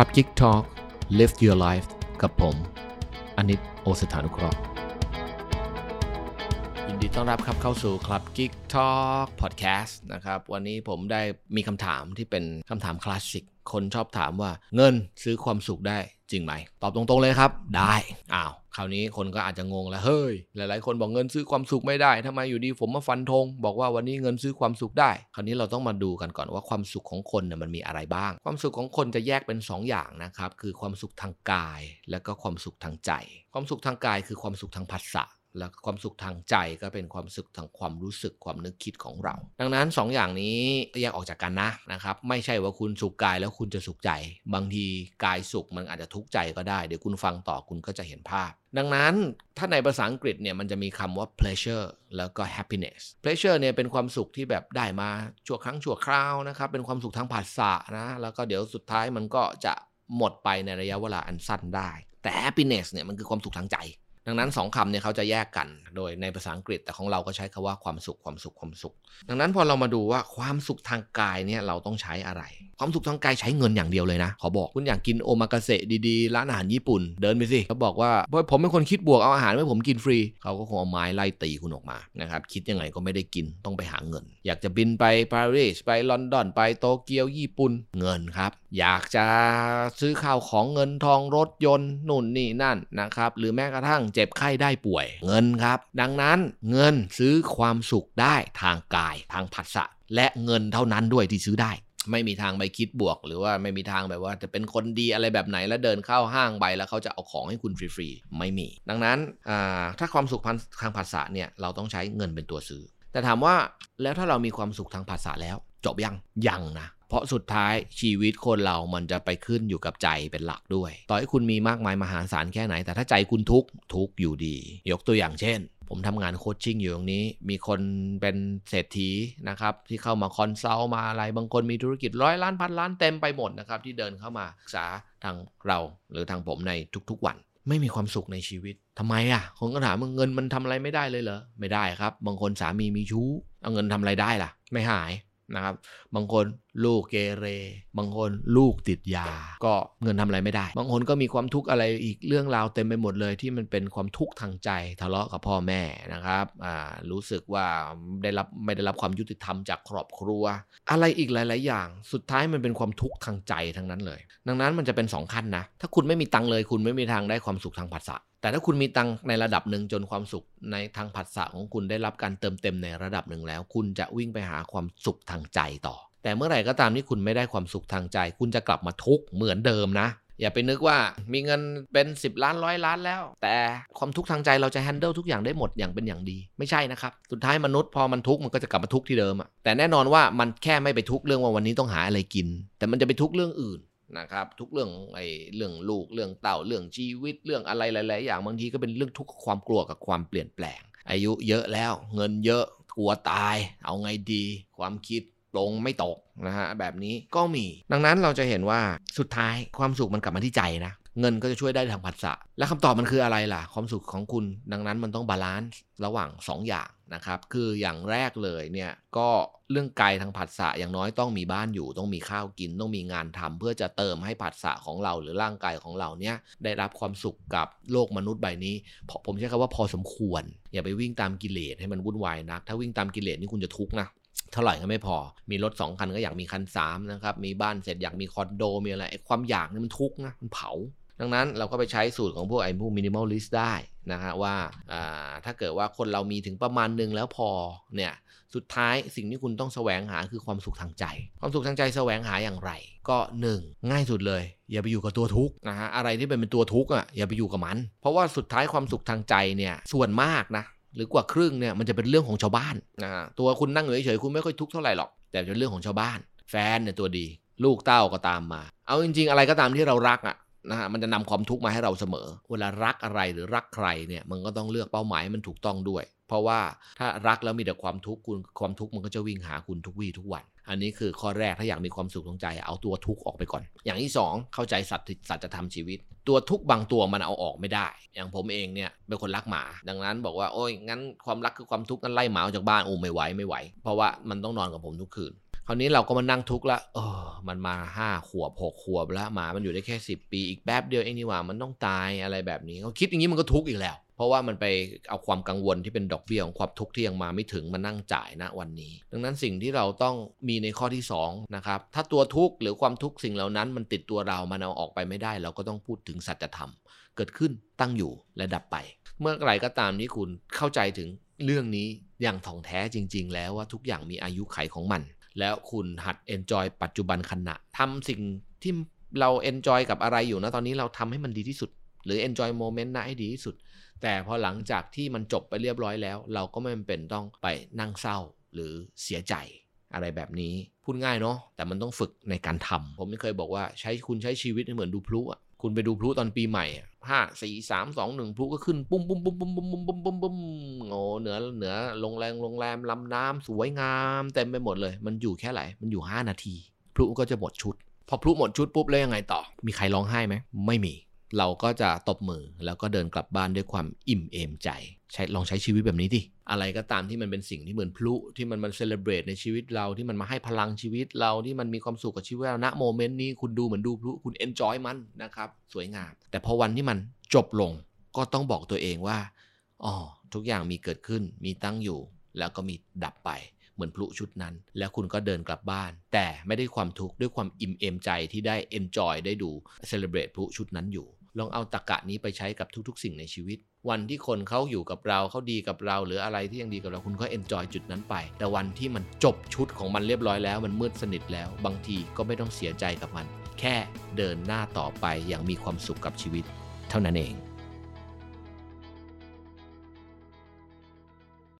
ครับ Geek Talk Live Your Life กับผม อนิตโอสถานุเคราะห์ ดีต้อนรับครับเข้าสู่ครับ Geek Talk Podcast นะครับวันนี้ผมได้มีคำถามที่เป็นคำถามคลาสสิก คนชอบถามว่าเงินซื้อความสุขได้จริงไหม ตอบตรงๆเลยครับ ได้อ้าวคราวนี้คนก็อาจจะงงแล้วเฮ้ย หลายๆ คนบอกเงินซื้อความสุขไม่ได้ทำไมอยู่ดีผมมาฟันธงบอกว่าวันนี้เงินซื้อความสุขได้ คราวนี้เราต้องมาดูกันก่อนว่าความสุขของคนเนี่ยมันมีอะไรบ้าง ความสุขของคนจะแยกเป็น 2 อย่างนะครับ คือความสุขทางกาย และก็ความสุขทางใจ ความสุขทางกายคือความสุขทางภาษา แล้วความสุขทางใจก็เป็นความสุขทางความรู้สึกความนึกคิดของเรา ดังนั้น 2ออย่างนี้แยกออกจากกันนะนะครับ ไม่ใช่ว่าคุณสุขกายแล้วคุณจะสุขใจ บางทีกายสุขมันอาจจะทุกข์ใจก็ได้ เดี๋ยวคุณฟังต่อคุณก็จะเห็นภาพ ดังนั้นถ้าในภาษาอังกฤษเนี่ยมันจะมีคำว่า pleasure แล้วก็ happiness pleasure เนี่ยเป็นความสุขที่แบบได้มาชั่วครั้งชั่วคราวนะครับเป็นความสุขทางภาษานะแล้วก็เดี๋ยวสุดท้ายมันก็จะหมดไปในระยะเวลาอันสั้นได้ แต่ happiness เนี่ยมันคือความสุขทางใจ ดังนั้นสองคำเนี่ยเขาจะแยกกันโดยในภาษาอังกฤษ แต่ของเราก็ใช้คาว่าความสุขความสุขความสุข ดังนั้นพอเรามาดูว่าความสุขทางกายเนี่ยเราต้องใช้อะไร ความสุขทางกายใช้เงินอย่างเดียวเลยนะ ขอบอกคุณอยากกินโอมากาเสะดีๆ ร้านอาหารญี่ปุ่น เดินไปสิเขาบอกว่าผมเป็นคนคิดบวกเอาอาหารให้ผมกินฟรี เขาก็คงเอาไม้ไล่ตีคุณออกมานะครับคิดยังไงก็ไม่ได้กินต้องไปหาเงิน อยากจะบินไปปารีสไปลอนดอนไปโตเกียวญี่ปุ่นเงินครับ อยากจะซื้อข้าวของเงินทองรถยนต์นู่นนี่นั่นนะครับหรือแม้กระทั่งเจ็บไข้ได้ป่วยเงินครับ ดังนั้นเงินซื้อความสุขได้ทางกายทางผัสสะและเงินเท่านั้นด้วยที่ซื้อได้ ไม่มีทางไปคิดบวก หรือว่าไม่มีทางแบบว่าจะเป็นคนดีอะไรแบบไหนแล้วเดินเข้าห้างไปแล้วเขาจะเอาของให้คุณฟรีๆไม่มี ดังนั้นถ้าความสุขทางภาษาเนี่ยเราต้องใช้เงินเป็นตัวซื้อ แต่ถามว่าแล้วถ้าเรามีความสุขทางภาษาแล้ว จบยังยังนะเพราะสุดท้ายชีวิตคนเรามันจะไปขึ้นอยู่กับใจเป็นหลักด้วย ต่อให้คุณมีมากมายมหาศาลแค่ไหน แต่ถ้าใจคุณทุกข์ทุกอยู่ดี ยกตัวอย่างเช่น ผมทำงานโคชชิ่งอยู่ตรงนี้ มีคนเป็นเศรษฐีนะครับ ที่เข้ามาคอนซัลท์มาอะไร บางคนมีธุรกิจร้อยล้านพันล้านเต็มไปหมดนะครับ ที่เดินเข้ามาศึกษาทางเราหรือทางผมในทุกๆวัน ไม่มีความสุขในชีวิตทำไมอะคนก็ถามว่าเงินมันทำอะไรไม่ได้เลยเหรอไม่ได้ครับ บางคนสามีมีชู้เอาเงินทำอะไรได้ล่ะ ไม่หาย นะครับ บางคนลูกเกเร บางคนลูกติดยา ก็เงินทำอะไรไม่ได้ บางคนก็มีความทุกข์อะไรอีกเรื่องราวเต็มไปหมดเลยที่มันเป็นความทุกข์ทางใจทะเลาะกับพ่อแม่นะครับอ่ารู้สึกว่าได้รับไม่ได้รับความยุติธรรมจากครอบครัว อะไรอีกหลาย ๆ อย่าง สุดท้ายมันเป็นความทุกข์ทางใจทั้งนั้นเลย ดังนั้นมันจะเป็น 2 ขั้นนะ ถ้าคุณไม่มีตังเลย คุณไม่มีทางได้ความสุขทางภาษา แต่ถ้าคุณมีตังในระดับหนึ่งจนความสุขในทางผัสสะของคุณได้รับการเติมเต็มในระดับหนึ่งแล้ว คุณจะวิ่งไปหาความสุขทางใจต่อ แต่เมื่อไหร่ก็ตามที่คุณไม่ได้ความสุขทางใจ คุณจะกลับมาทุกข์เหมือนเดิมนะ อย่าไปนึกว่ามีเงินเป็น 10 ล้านร้อยล้านแล้ว แต่ความทุกข์ทางใจเราจะแฮนเดิลทุกอย่างได้หมดอย่างเป็นอย่างดี ไม่ใช่นะครับ สุดท้ายมนุษย์พอมันทุกข์มันก็จะกลับมาทุกข์ที่เดิมอะแต่แน่นอนว่ามันแค่ไม่ไปทุกข์เรื่องว่าวันนี้ต้องหาอะไรกิน แต่มันจะไปทุกข์เรื่องอื่น นะครับ ทุกเรื่องไอ้เรื่องลูกเรื่องเต่าเรื่องชีวิตเรื่องอะไรหลาย ๆ อย่างบางทีก็เป็นเรื่องทุกความกลัวกับความเปลี่ยนแปลง อายุเยอะแล้วเงินเยอะกลัวตาย เอาไงดี ความคิดลงไม่ตกนะฮะแบบนี้ก็มี ดังนั้นเราจะเห็นว่าสุดท้ายความสุขมันกลับมาที่ใจนะ เงินก็จะช่วยได้ทางผัสสะและคำตอบมันคืออะไรล่ะ ความสุขของคุณดังนั้นมันต้องบาลานซ์ระหว่าง2ออย่างนะครับ คืออย่างแรกเลยเนี่ยก็เรื่องกายทางผัสสะอย่างน้อยต้องมีบ้านอยู่ ต้องมีข้าวกินต้องมีงานทำเพื่อจะเติมให้ผัสสะของเราหรือร่างกายของเราเนี่ยได้รับความสุขกับโลกมนุษย์ใบนี้ผมใช้คำว่าพอสมควร อย่าไปวิ่งตามกิเลสให้มันวุ่นวายนัก ถ้าวิ่งตามกิเลสนี่คุณจะทุกข์นะเท่าไหร่ก็ไม่พอ มีรถ2คันก็อยากมีคัน3นะครับ มีบ้านเสร็จอยากมีคอนโด มีอะไรไอ้ความอยากนี่มันทุกข์นะ มันเผา ดังนั้นเราก็ไปใช้สูตรของพวกไอ้พวก minimalist ได้นะฮะว่าถ้าเกิดว่าคนเรามีถึงประมาณหนึ่งแล้วพอเนี่ยสุดท้ายสิ่งที่คุณต้องแสวงหาคือความสุขทางใจ ความสุขทางใจแสวงหาอย่างไร ก็ 1 ง่ายสุดเลย อย่าไปอยู่กับตัวทุกข์นะฮะอะไรที่เป็นเป็นตัวทุกข์อะอย่าไปอยู่กับมัน เพราะว่าสุดท้ายความสุขทางใจเนี่ยส่วนมากนะหรือกว่าครึ่งเนี่ยมันจะเป็นเรื่องของชาวบ้านนะตัวคุณนั่งอยู่เฉยๆคุณไม่ค่อยทุกข์เท่าไหร่หรอก แต่เป็นเรื่องของชาวบ้าน แฟนเนี่ยตัวดี ลูกเต้าก็ตามมา เอาจริง ๆ อะไรก็ตามที่เรารักอะ นะฮะมันจะนำความทุกข์มาให้เราเสมอ เวลารักอะไรหรือรักใครเนี่ยมันก็ต้องเลือกเป้าหมายมันถูกต้องด้วย เพราะว่าถ้ารักแล้วมีแต่ความทุกข์คุณความทุกข์มันก็จะวิ่งหาคุณทุกวี่ทุกวัน อันนี้คือข้อแรกถ้าอยากมีความสุขทางใจ เอาตัวทุกข์ออกไปก่อน อย่างที่ 2 เข้าใจสัตว์สัตว์จะทำชีวิต ตัวทุกข์บางตัวมันเอาออกไม่ได้ อย่างผมเองเนี่ยเป็นคนรักหมา ดังนั้นบอกว่าโอ้ยงั้นความรักคือความทุกข์งั้นไล่หมาออกจากบ้านโอ้ไม่ไหวไม่ไหว เพราะว่ามันต้องนอนกับผมทุกคืน คราวนี้เราก็มานั่งทุกข์ละเออ มันมาห้าขวบหกขวบแล้วหมามันอยู่ได้แค่สิบปีอีกแป๊บเดียวเองนี่หว่ามันต้องตายอะไรแบบนี้เขาคิดอย่างนี้มันก็ทุกข์อีกแล้ว เพราะว่ามันไปเอาความกังวลที่เป็นดอกเบี้ยของความทุกข์ที่ยังมาไม่ถึงมานั่งจ่ายณวันนี้ ดังนั้นสิ่งที่เราต้องมีในข้อที่2นะครับถ้าตัวทุกข์หรือความทุกข์สิ่งเหล่านั้นมันติดตัวเรามันเอาออกไปไม่ได้ เราก็ต้องพูดถึงสัจธรรม เกิดขึ้นตั้งอยู่และดับไป เมื่อไหร่ก็ตามที่คุณเข้าใจถึงเรื่องนี้อย่างถ่องแท้จริง ๆ แล้วว่าทุกอย่างมีอายุไขของมัน แล้วคุณหัด enjoy ปัจจุบันขณะทำสิ่งที่เรา enjoy กับอะไรอยู่นะตอนนี้เราทำให้มันดีที่สุด หรือ enjoy moment นะให้ดีที่สุด แต่พอหลังจากที่มันจบไปเรียบร้อยแล้ว เราก็ไม่จำเป็นต้องไปนั่งเศร้าหรือเสียใจอะไรแบบนี้ พูดง่ายเนาะแต่มันต้องฝึกในการทำผมไม่เคยบอกว่าใช้คุณใช้ชีวิตเหมือนดูพลุอะ คุณไปดูพลุตอนปีใหม่ห้าสี่สามสองหนึ่งพลุก็ขึ้น ปุ้มปุ้มปุ้มปุ้มปุ้มปุ้มปุ้มปุ้มปุ้มโอ้เหนือเหนือโรงแรมโรงแรมลำน้ำสวยงามเต็มไปหมดเลย มันอยู่แค่ไหนมันอยู่ห้านาที พลุก็จะหมดชุด พอพลุหมดชุดปุ๊บแล้วยังไงต่อ มีใครร้องไห้ไหมไม่มี เราก็จะตบมือแล้วก็เดินกลับบ้านด้วยความอิ่มเอมใจ ใช้ลองใช้ชีวิตแบบนี้ดิอะไรก็ตามที่มันเป็นสิ่งที่เหมือนพลุที่มันมัน celebrate ในชีวิตเราที่มันมาให้พลังชีวิตเราที่มันมีความสุขกับชีวิตเราณ moment นี้คุณดูเหมือนดูพลุคุณ enjoy มันนะครับสวยงาม แต่พอวันที่มันจบลงก็ต้องบอกตัวเองว่าอ๋อทุกอย่างมีเกิดขึ้นมีตั้งอยู่ แล้วก็มีดับไปเหมือนพลุชุดนั้น แล้วคุณก็เดินกลับบ้าน แต่ไม่ได้ความทุกข์ด้วยความอิ่มเอมใจที่ได้ enjoy ได้ดู celebrate พลุชุดนั้นอยู่ ลองเอาตรรกะนี้ไปใช้กับทุกๆ สิ่งในชีวิต วันที่คนเขาอยู่กับเราเขาดีกับเรา หรืออะไรที่ยังดีกับเราคุณก็ enjoy จุดนั้นไป แต่วันที่มันจบชุดของมันเรียบร้อยแล้ว มันมืดสนิทแล้ว บางทีก็ไม่ต้องเสียใจกับมัน แค่เดินหน้าต่อไปอย่างมีความสุขกับชีวิต เท่านั้นเอง